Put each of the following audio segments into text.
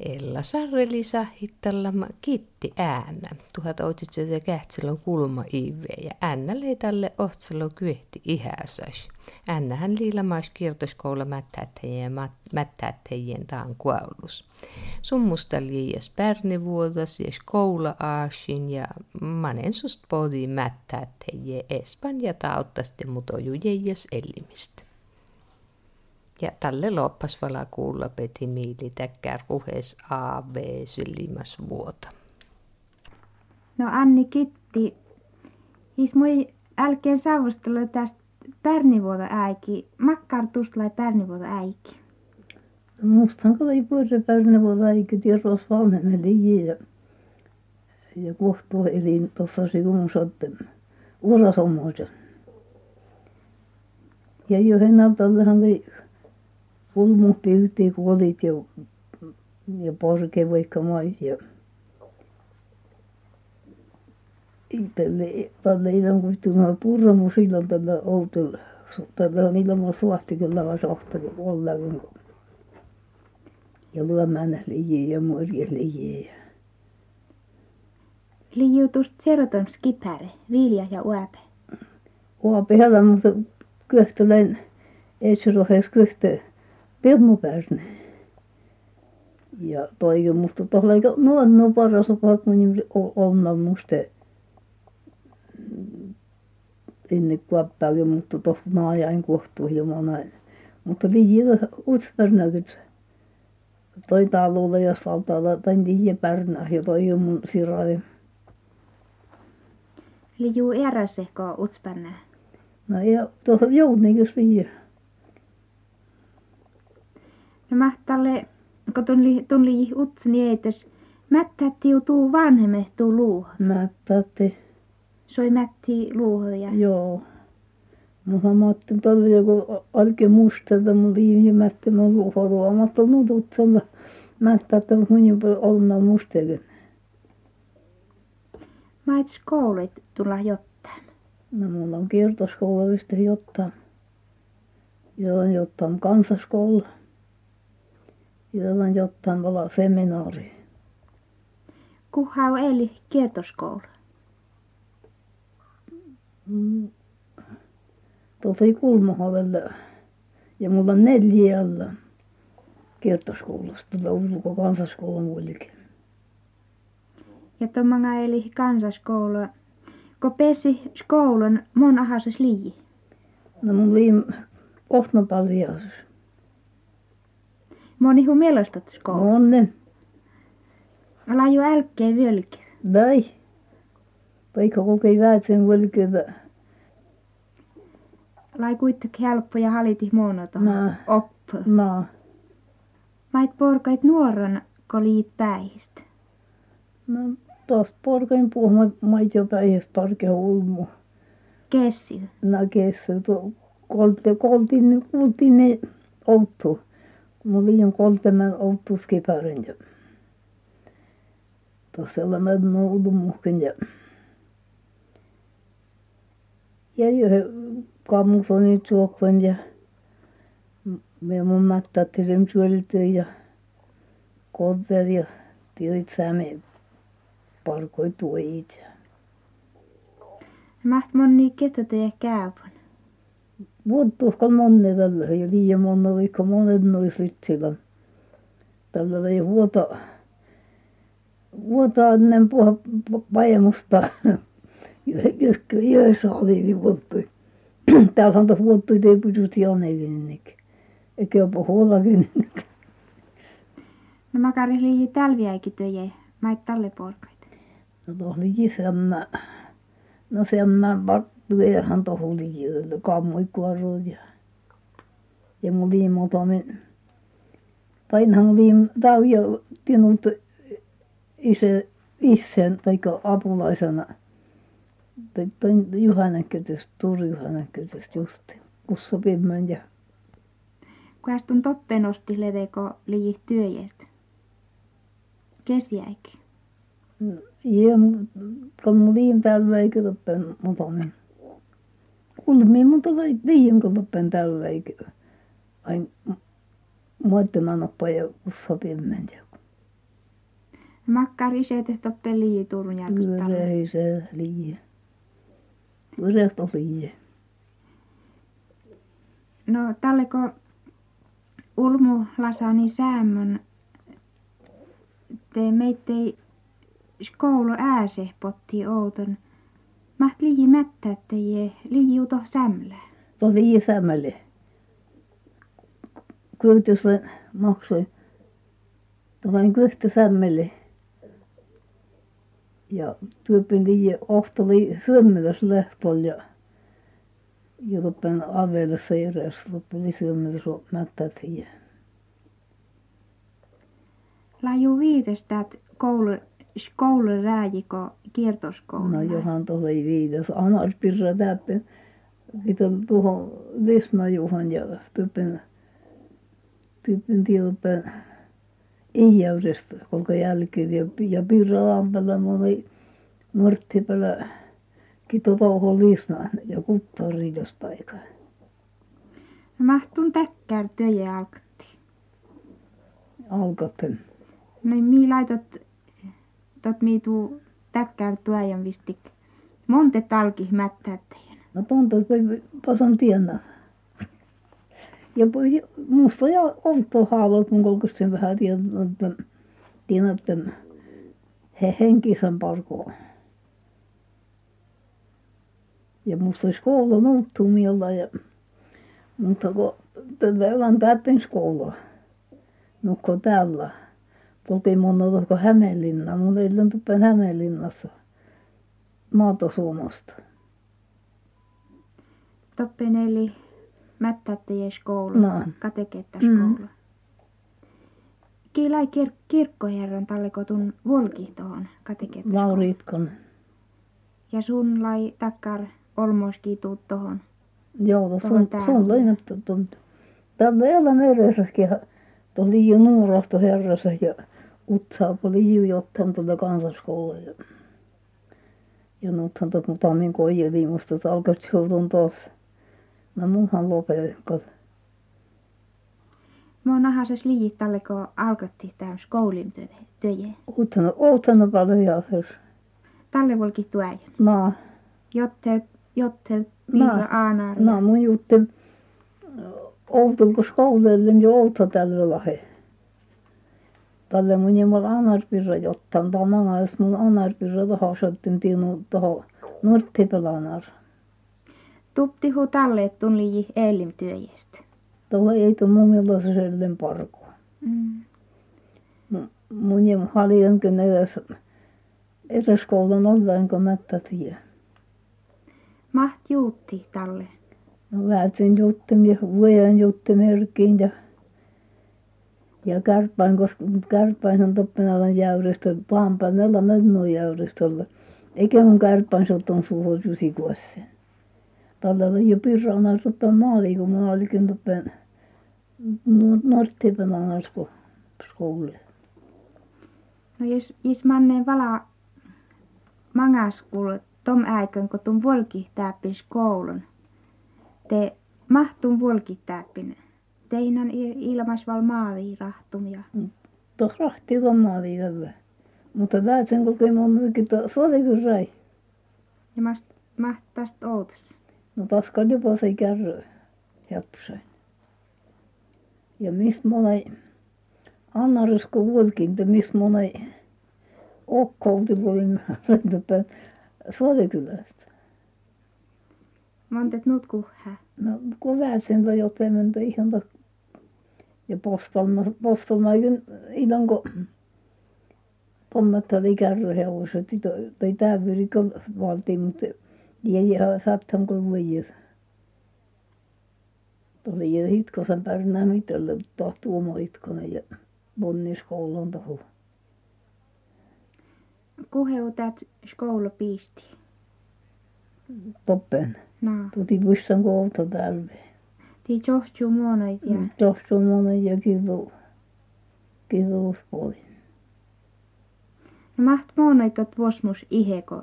Ella Sarre-Liisa hittallama kiitti äänä. Tuhat otsitsyötä kähtselo kulma ive ja äänä tälle ohtselo kyehti ihäsäs. Äänähän liilamas kiertoskoula mättättäjien ja mättättäjien taan kuollus. Summusta liias pärnivuodas ja skoula aasin ja manen sust podi mättättäjien Espanja tauttasti mutoju jäijäs elimistä. Ja tälle loppas vala kuulla peti miili täkkär ruhes AV sylimas vuota. No Anni Kitti, is moi älkeen saavustella tästä pärnivuota äiki, makkartus lai pärnivuota äiki. No mustan kalai puhuta pärnivuota äiki, tiedos valmenneli ja ja kohtu eli tuossa se kun sotte urasomoja. Ja johen altallahan oli kulmu pyyhti kuolit ja, ja mais ja tälle tälle ilman kuitenkaan purramu silloin tällä outolla tällä on ilman suostikella vaan sohtari olla ja lyömään lijiä ja morjes lijiä ja Liiutust seroton skipare, vilja ja uape. Uape hela, mutta köhtölen ei se rohes köhtö Pirmopääsne ja toikin musta tuolla eikä noin no paras paikka niin onna musta. Ennen kuoppaakin mutta tuossa naajain kohtuu hieman näin. Mutta liian utspernaket toi talolla ja saltalla tai liian pärnä ja toi mun sirari Liiu eräsehko utspärnä no ja tuossa joutnikas liian No mahtalle, kun tuli, tuli utsi niin eitäs, mättätti tuu vanhemme tuu luuhon. Mättätti. Soi mätti luuhon ja... Joo. Mutta mä ajattelin, että oli joku alke mustelta, mun viime mätti mun luuhorua. Mä ajattelin, että utsalla mättätti, mutta minun paljon olla mustelin. Mä et koulut tulla jotain. No mulla on kiertoskoula vistä jotain. Ja on jotain kansaskoula jolla jotain vala seminaari. Kuha on eli kietoskoulu? Mm. Tuossa ei Kulmahavella. Ja mulla on neljä alla kiertoskoulusta, ulko kansaskoulun muillekin. Ja tuommoinen eli kansaskoulu, kun pesi skoulun, mon ahasas liiji? No mun viime Ohtnopalliasus. Moni hu mielestat skoulu. Monen. Ala jo älkkeen vieläkin. Vai. Vaikka kokei väärsen velkeä. Lai kuitenkin helppo ja haliti muono tuohon oppu. No. Vait porkait nuoron, kun liit päihistä. No taas porkain puhuma maito päihistä parke ulmu. Kessi. No kessi. Tuo kolte, koltin, kultin ne outtu. Mun liian koltemen outtu skipärin ja tuossa mä noudu muhken ja ja yhden kammusonin suokven ja. Me mun mättättelin syöltyä ja kover ja tilit säme parkoi tuojit ja. Maht moni kettoteja käypon. Vuotuusko monne tällä ja liian monne vaikka monet nois ritsillä tällä ei vuota vuota ennen paemusta yhdessä oli vuottui täällä on vuottui ei pysyt janevinnekin eikä jopa huollakin No makari liihi talviaikin töjä, mait talle porkait. no tuossa liki semmä. No semmä pattuehan tuohon liki kammoi kuorut ja ja mun liimotoimen painhan liim tauja tinut isä isän tai apulaisena tai toin Juhanan kötöstä Turi Juhanan kötöstä justiin kun sopimme ja Kuinkas tuon toppen osti leteko liihi työjästä? Kesiäikin. no kun mun liim täällä eikä toppen mutomen kulmia mutta vai liim kun toppen täällä eikä ain muottaman oppa ja kun sopimme ja Makkari se Maht liian mättää teie liiuto sämlää. Tuo liian sämmälle. Kyytys maksoi. Tuollainen kyhtä sämmelle. Ja tyypin liian ohtoli syömmeläs lehtolla ja ja tuppen avelle seeräs tuppeli syömmeläs mättää tiiä. Laju viitestät koulu skoulu rääjiko kiertoskoulu. No johan tuolla ei viides. Anar pirra täppä. Sitten tuohon Lismajuhan ja tyypin tyypin tiedäpä iäydestä kolka jälkeen ja ja pirra aampella mun oli Nurttipälä kito touho Lisman ja kuttaa riidosta aikaa. No mahtun täkkär töjä alkatti. Alkaten. No mi laitot tot mi tuu täkkär tuojan vistik. Monte talki mättää teidän. No tonto voi pasan tienaa. Ja musta ja olto haavot mun kolkas sen vähän tiedän että he henkisen parkoon. Ja musta olisi koulu muuttumilla ja mutta kun tällä elän täppin skoulua. Nukko täällä. Tultiin mun oliko Hämeenlinna. Mun ei tuppen Hämeenlinnassa. Maata Suomesta. Toppen eli mättää teidän skoulu. No. Kateketta Mm. Kiilai kir- kirkkoherran talleko tun volki tohon kateketta Lauri Itkonen. Ja sun lai takkar olmoski tuut tohon. Joo, Tuohon sun, täällä. sun leinattu tunt. Tällä elän edessäkin tuo liian nuorasta herrassa ja utsaa kun liian jotain tuolla kansaskouluun. Ja, ja nythän tuot mutta min koijeli musta että alkoi taas. No munhan lopetti. Mä nahases liit talleko alkatti tämän skoulin töje. Uutena, uutena paljon jahers. Talle volki tuojan. No, Jotte, jotte pirra aanar. no mun jutti Outulko skoulelle jo outa tällä lahe. Tälle mun jemmal anarpirra jottan ta mangas mun anarpirra toho sottin tiinu nurttipelanar. Tupti hu talle tun lii eelim työjestä. Toho ei tu mun mielestä sellen parko. Mm. Mu- Mun jem haljankin edes edes koulun ollenkaan mättä tie. Maht juutti talle. No väätin juttim ja vuojan juttimerkkiin ja ja kärppäin, koska kärppäin on toppenalan jäyrestä, paanpäinellä mennut jäyrestöllä. Eikä mun kärppäin sotton suhut jusikuossa. Tällä jo pirrana toppen maali, kun mä olikin toppen Norttipenan asko skouli. No jos, jos manne vala mangaskul tom äikön, kun tun volki täppin skoulun. Te mahtun volki täppin. Teinan i- ilmas val maali rahtum ja Tuossa rahti on maali tällä. Mutta mykin, se oli kyllä rai. ja mast, maht tästä outos. No taskan jopa se kärry japsain. Ja mis monai annarusko vuolkinta, mis monai okkouti olin rintapäin Suodekylästä. Montet nutkuhää. No kun vähäsen jotain mentä ihan ta ja postalma postalmaikin ilon kun pommat oli kärryhevoset tai täyvyri kun valtiin mutta jäi ihan sattan kun vuodet. Tuli jo hitkosen pärnää mitellä tahtuu oma hitkonen ja bonniskoulun tuohon. Kuheu tät skoulu piisti. Toppen. No, Tuti pussan tii johtuu muonoit ja on monen ja kivu. Kivuuspuoli. no maht muonoit ot vuosmus iheko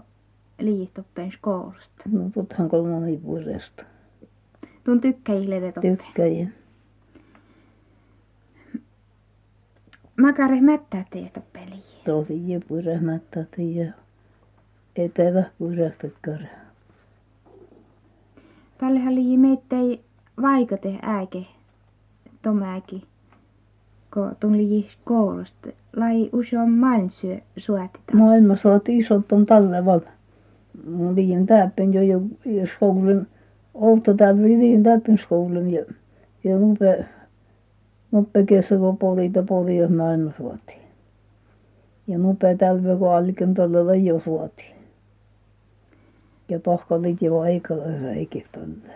liitoppen skoulusta. No tottahan kolmonen puolesta. Tun tykkäihle toppe. Tykkäjä. makare mättää teitä peliä. Tosi je purehmättä tiedä. Etävä purehtokare. Tällehän lii meittei vaikate äike, tomäki, kun tuli koulusta. Lai usein mainsyö suotita. Maailma saati isot on. Mun liin täppin jo jo skoulun. Olta täällä liin täppin skoulun ja ja nupe nupe kesä kun polita poli jos maailma suoti. Ja nupe täällä kun alken tällä jo suoti. Ja tohka liki vaikalla räikin tällä.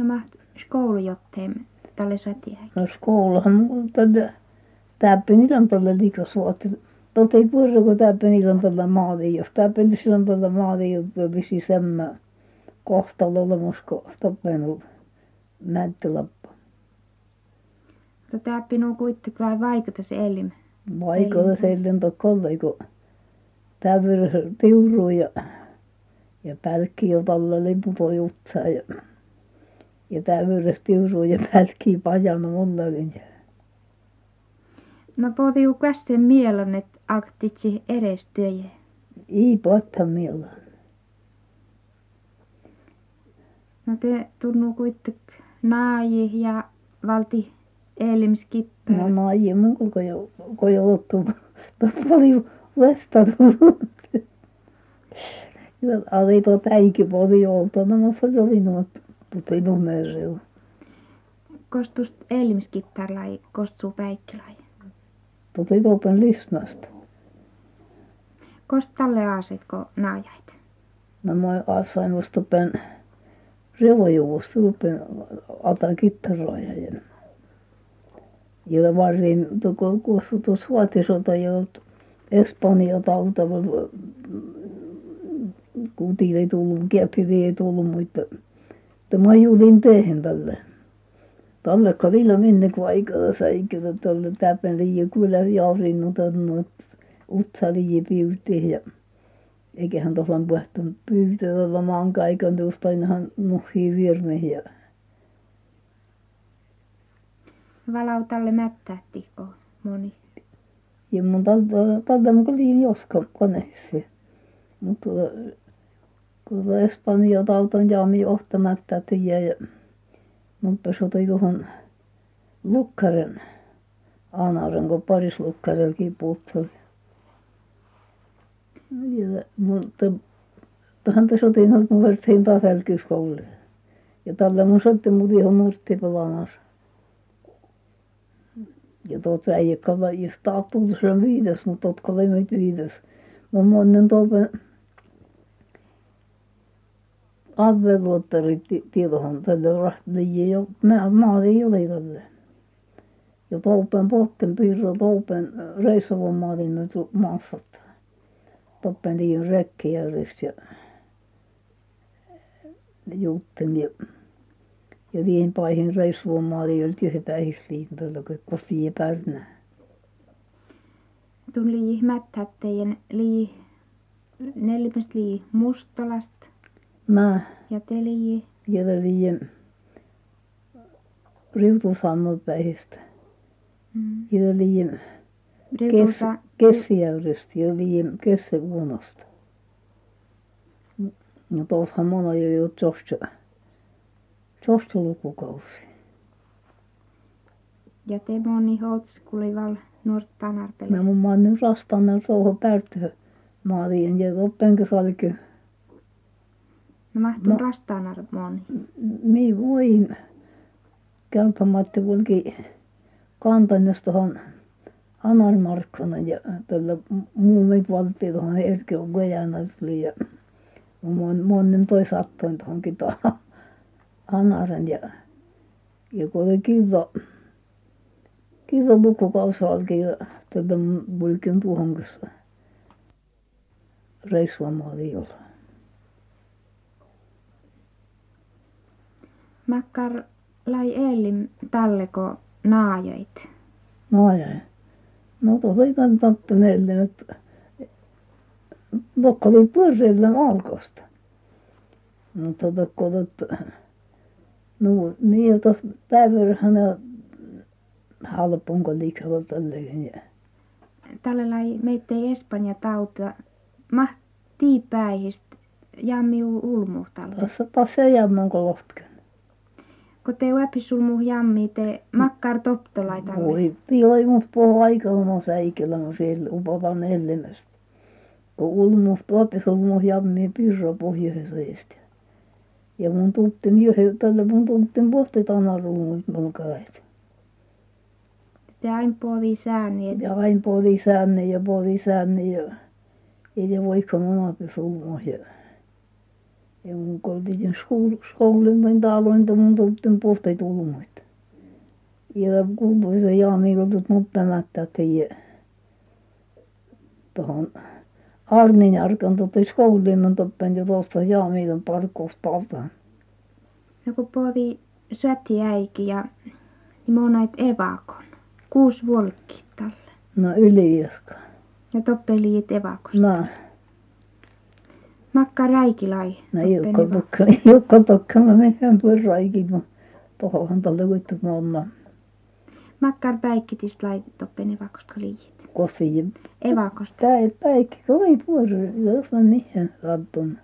No maht skoulujotteem tälle sätiäkin. No skoulahan mun tällä täppin illan tällä liika suoti. Tot ei purra kun täppin illan tällä maali. Jos täppin illan tällä maali olisi semmä kohtalo olemus kun tappanut mäntylappa. Mutta tää pinu kuitenkin lai vaikata se elim. Vaikalla sellen tokkolle kun tävyr tiuru ja ja pälkki jo tällä liputo jutsaa ja ja tävyres tiuru ja pälkki pajana mullakin ja No potiu kässen mielon, et alktitsi edes työjä. ei potta milloin. No te tunnu kuitenkin naaji ja valti elim skippää. No naji mun kun jo kun jo ottu paljon vesta tullut. Ja ali tuo täikin paljon oltanamassa oli nuo puti numeroa. Kostust elim skippää lai kostuu päikkilai. Puti tuopen lismasta. Kost tälle aasetko naajait? No mä sain vasta pen revojuvusta tuopen atan kittaroja ja varsin kuossa tuo suotisota ja Espanja tautava kuti ei tullut keppi ei tullut mutta että mä julin tehden tälle. Tälle kalilla minne vaikalla säikällä tälle liian kyllä jaurinut annut utsa liian piutiin ja eikähän tuolla puhtanut pyytää tuolla maankaikan tuosta ainahan nuhii virmiä ja Valautalle mättähtiko moni. ja mun tältä tältä liian joska koneessa mutta tuo Espanja tautan jaami ohtamatta tiedä ja mutta se otti tuohon lukkaren anaren kun parislukkarillakin puuttui ja mutta tähän tässä otin nyt mun vertsin taas älkyskouluun ja tällä mun soitti mut ihan nurttipalamas ja tuota äijäkkä jos tahtuu se viides mutta otka lemmet viides. Mä monen tuopen avelluottarit tietohan tällä rahti jo. Maata ei ole tällä ja tuopen pohten piirro tuopen reissuvan maalin nyt maksat tuoppen liian Räkkijärvestä ja Juutten ja ja viin paihin reissuvan maalin oli työpäivysliin tällä kun kotiin ja Pärnään Tuli mättättejen lii neljäpästä lii Mustalasta mä ja te lii ja liian Riutushammalta päistä mm. ja liian Riukulta Kessijärvestä ja liian Kessävuonosta ja tuossahan mona jo jo tuosta tuosta lukukausi ja te moni houtskuli nuorta narpele. mä mun mä oon nyt rastaana tuohon Pärttöön maaliin ja tuoppen salkö No mahtuu No. rastaana moni. minä voin Kelpamatti kulki kantannes tuohon Anarmarkkonen ja tällä muumit valttii tuohon Erkkiön Kojanasliin ja mon monen toi sattuin tuohonkin tuohon Anaren ja ja kun oli kiva kiva lukukausi alkoi ja tällä kulkin tuohon kanssa reissuamaan Violaan Makkar lai elim talleko naajait. No ja no tuossa ei kannata meille että tokko oli pyöreällä alkosta mutta tokko että no niin tuossa päivärähän ne halpun kun liikalla tälleen ja tällä lai meitä ei Espanja tauta. Mahtii päihist jammi ulmuhtalle. tässä jämmän kun lohtken Kun te uepisulmu jammi te makkar toptolaitalle. voi piiloi mut puhu aikana säikellä no siellä upotan ellemästä. Kun ulmus tuopisulmu jammi pirro pohjoisesta ja mun tuttin yhden tälle mun tuttin pohti tanaruumut mun kädet Te aina puoli sääni, et ja aina puoli sänne ja puoli sänne ja ei ne voikaan omapisulmu ja ja mun kotiin skoulun niin taloin mun tuttin pohti tulmuit ja kuului se Jaami kun tut muttamättä tiedä tuohon Arnin Jarkan tutti skoulun toppen jo tuosta Jaamilon parkkuuspaltaan no kun puoli syötti äiki ja niin mä oon näit evakon. Kuusi volkki tälle. no ylijohka Ja toppeliit evakosta. No Makka räikilai. no Jukka tokka Jukka tokka mä menen pyrraikin mun tuohon tälle vittu monna Makkar päikkitistä lai toppen evakosta liit. kosi Evakosta. Tää päikki kovin puoli jos mä mihin sattun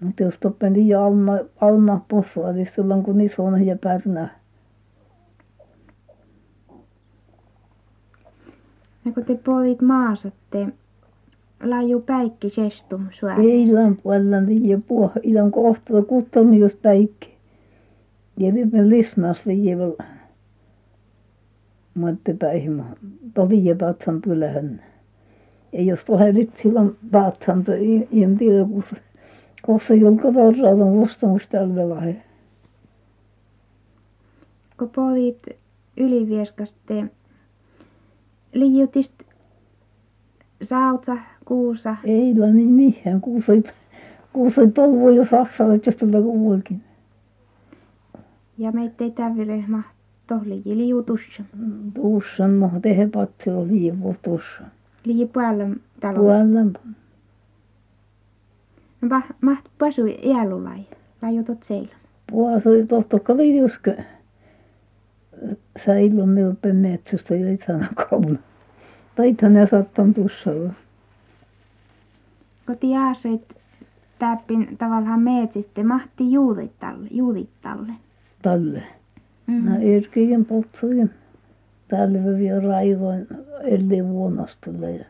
mutta jos toppen liian alma alma possua niin silloin kun niissä on ja pärnä Ja kun te puolit maasatte, laju päikki sestum syö. illan puolella liian puoh illan kohta kutton jos päikki. Ja nyt me lismas liian Matti Päihimo tovi patsan pylähän ja jos nyt silloin patsan toi en tiedä kun se kun se julka torraton vuostamus talvella he Kun puolit ylivieskaste, liiutist sautsa, kuusa. ei la niin mihin kuusoi kuusoi polvu jo saksalaiset jos tulla kuulkin Ja meitä ei tävirehmä tohli liiutussa. tuossa no tehdä patsi oli liian tuossa Lii päällä talo. puolella No pa, maht pasu iälulai. Lajutot seillä. puolella tohto kaljuska säilön minulta metsästä ja ei sana kauna taithan ne sattan tuossa Kun tiaaseit täppin tavallaan meetsistä mahti juudittalle. juudittalle. talle Mm. no erkiin poltsuin talve vielä raivoin ellei vuonastulle ja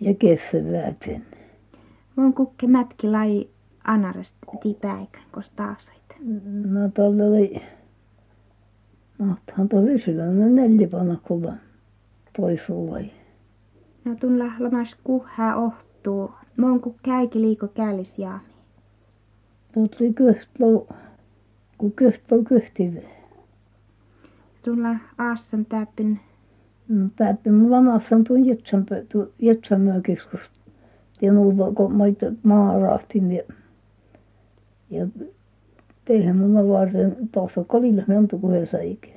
ja kesä väätin Mun kukke mätki lai anarest ti päikän, kos taasait. no tällä oli mahtahan tuo vysillä no neljä panna kulla poisulla No tulla lamas kuhää ohtuu. Mon ku käyki liiko käälis jaami. Tutli köhtlou, kun köhtlou köhtive. Tulla aassan täppin No täppi mulla maassan tuon Jetsämpö, tuon Jetsämöökeskus. Tien uutta, kun mä maarahtin ja, ja teihän mulla varten tuossa kalilla monta kuin säikä.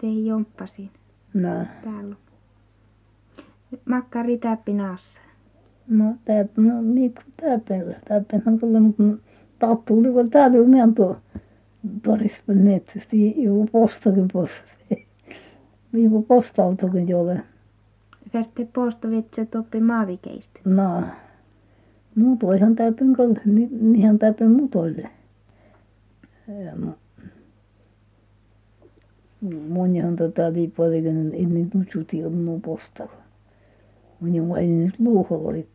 tei jomppasin No, täällä. Makkari täppin aassa. no täppi, no mikä täppillä, täppihän tulee, mutta tattu oli kun täällä on meidän tuo parissa metsästä, joku postakin posta. Joku postautokin jolle. Verte postavitse toppi maavikeistä. No, muutoinhan täypyn kalle, ni, niinhän täypyn muutoille. Ja Monihan tätä liiparikin ennen nutsuti on nuu postalla. Moni on ei nyt luuholla oli.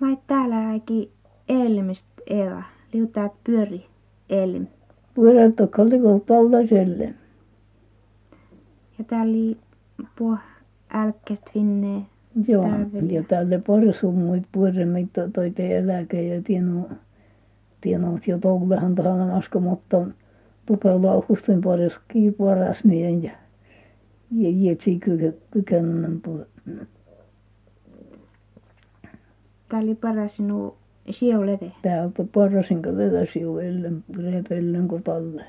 Mä et täällä äiki elmist eva. Liutaat pyöri elm. Pyörältä kalliko tällaiselle. Ja täällä oli puh älkkäst finne. Joo, Täydellä. ja tälle parsummuit pyörämit toi eläke ja tieno, tieno, jo toulehan tahan asko, mutta tupella auhustin paras kiiparas niin ja ja kykännän puolella. Täällä oli paras nuu siolete. täältä parasin kun vetäisi jo ellen repellen kun talle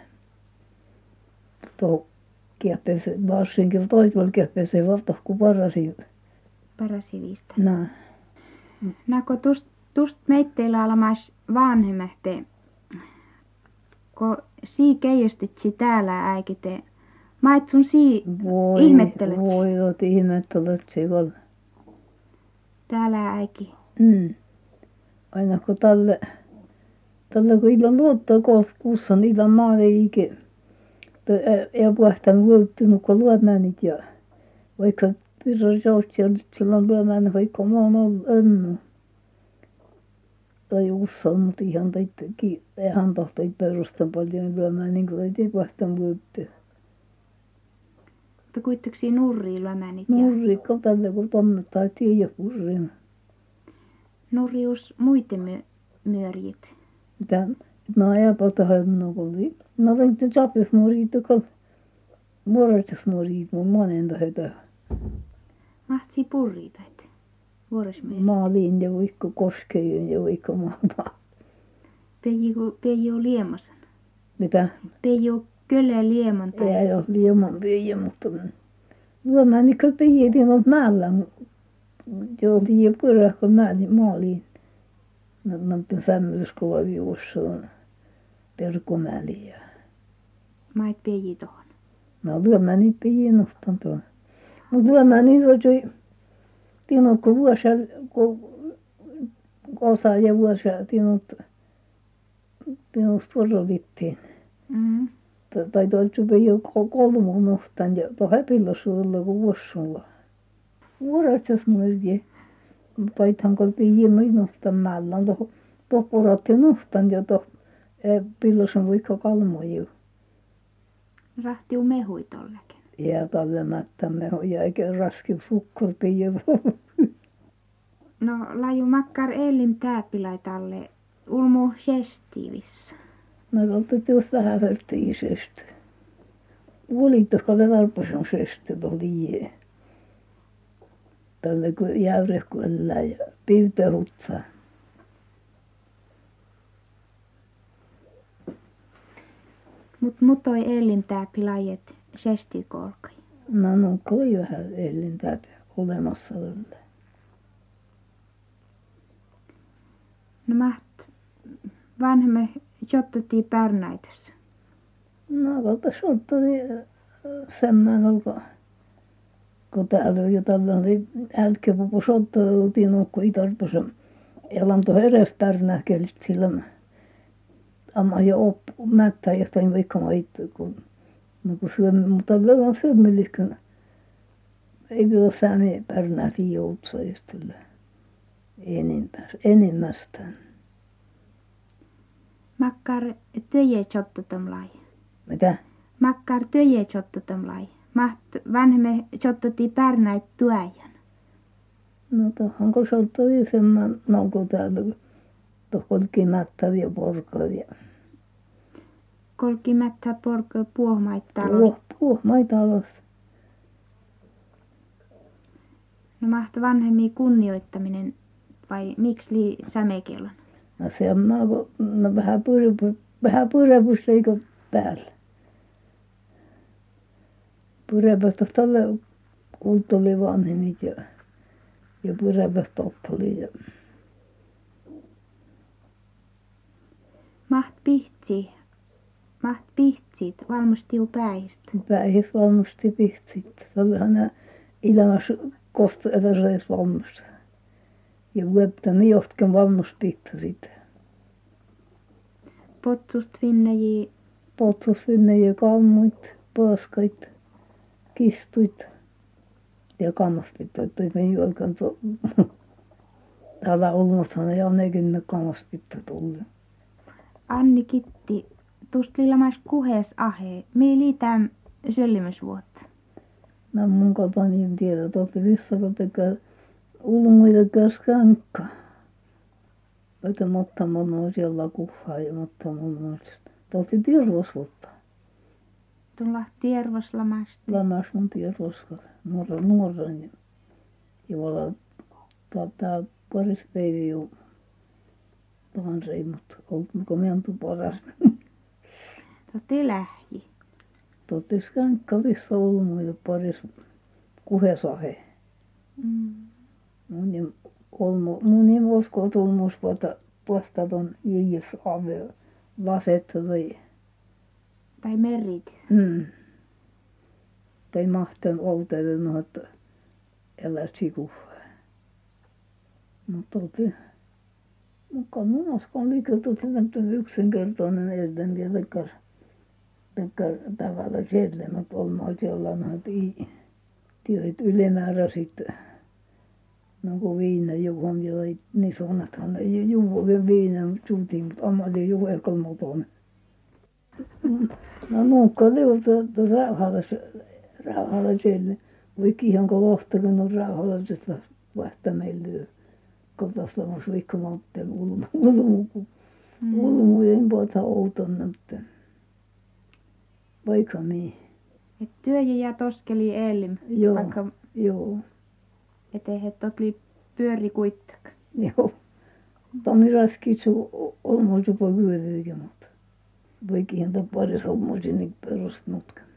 tuo kiepesi varsinkin toisella kiepesi vasta kun parasin Parasivista. nää Nako tust, tust meitteillä alamas vanhemmahte. Kun sii keijästetsi täällä äikite. Mait sun sii voi ihmettelet. voi oot ihmettelet sillä täällä äiki. mm aina kun tälle tälle kun illan luottaa kohta kussan illan maaliike ja puhtaan vuottunut kun luomäänit ja vaikka pirra joutsia nyt silloin luomäänä vaikka mä oon ollut ennun tai usein mutta ihan teittäkin ihan tahtoi perustan paljon lyömään niin kuin ei puhtaan vuotta Mutta kuitenkin nurri lämänit ja nurrikko tälle kun tonne tai tiedä purriin nurrius muiden myö, myörjit. mitä? No ajapalta hannut kun vi no täytyy sapis muoriit kun muoratsas muoriit mun monen tahta Mahtsi purriita, et maaliin ja vaikka koskeen ja vaikka maata. Peiju, peiju liemasan. mitä? Peiju kyllä lieman tai ei ole lieman viiä mutta lyömään niin kuin pidettiin ollut mäellä joo tiedä pyörähkö mäeli maaliin no no sämmöiskova viussa on Perkomäli ja mait peiji tohon. no lyömään niitä pidin nostan tuon. Mutta lyömään niitä oli tinut kun vuosia kun osa ja vuosia tinut tinusta varovittiin Mm. tai toiset jo kolme nostan ja tuo häpilläsuolla kun vuossulla vuorotsas muikin paithan kun pidin noin nostan mäellä on tuohon tuohon pudotti nostan ja tuohon pillosen vaikka kalmoja. Rahtiu mehui tollekin. ja tallemättämme ja eikä raski sukkor pidin No laju makkar elin tääpilaitalle ulmu sestiivissä. no just vähän vertiisesti Uolittuiko ne varpasen sesti oli tälle kun jäyrehköllä ja piirtehutsa Mut mutoi elin tääpilajet sestikolkai. no no oli vähän ellintä olemassa olla No maht vanhemme jottutii pärnäitössä. no kalta sottari semmän olko kun täällä on jo tällainen älkkä pupu sottautiin ukko itarpassa elan tuohon edes pärnähkelit sillä amma jo op mättä ja tain vaikka maittu kun no kun mutta verran syömmelikön ei vielä sääni pärnäti joutsajastelle enimmäs enimmästään Makkar töje jottutam lai. mitä Makkar töje jottutam lai. Maht vanhemme jottutii pärnäit tuajan. no tuohon kun sottari semmän no kun kun tuohon mättäri ja porkari ja Kolki mättä porko puohmaittaa puh puhmaita alas No maht vanhemmi kunnioittaminen vai miksi lii sämekelan? no semmän kun no vähän purepus vähän purepus eikö päällä purepasta tälle kulttuli vanhemmit ja ja purepas toppeli ja Maht pihtsi. Maht pihtsit valmustiu päihistä. päihes valmusti pihtsit. Tällähän nää ilmas kostu etäseis valmus. Ja vuotta miostken valmus pihtsit Potsust vinneji potsus sinne ja kammuit paaskait kistuit ja kammaspittoit toi meni oikein tuo täällä Olmossahan ja nekin ne kammaspittot tullut Anni Kitti. Tust liilamas kuhes ahe. Mi liitäm söllimysvuotta. no mun en tiedä. Tuolta vissakotekään ulmuita kaskankka Vaikka mutta mun on siellä kuhaa ja mutta mun on tuolta Tirvosvuotta Tulla tiervoslamasta. lamas mun Tirvoska nuora nuoren ja jolla tuota paris päivä jo tuohon se ei mutta ollut kun minä paras Totti lähji. tuolta skankka vissa ulmuita paris kuhesahe Mm. mun nimi Olmo mun nimi uskoo tulmus vuotta puosta ton Jiis Ave Vasetta tai Tai merit. Mm. Tai mahtanut outella että älä siku. Mutta otin mukaan munaskaan liiketut että yksinkertainen elden vielä takkar takkar tavalla siellä mutta olmaan siellä i työt ylimääräiset no kun viina juon joi niin sonnataan ne juoden viinan suutin mutta ammalin juoda muuten no nuuka liuta rauhalla rauhalla siellä. Vaikka ihan kovasti on rauhallisesti vasta meillä kotossa vikkumatten ulmu ulmu kun ulmujen pota outona että vaikka niin Et työji ja toskeli elim. joo Vaikka joo et eihän totli pyöri kuittak. joo Tommi raskitsu olmoisu po kyövyjä mutta vaikka ihan tappari sommoisin niin perustunutkaan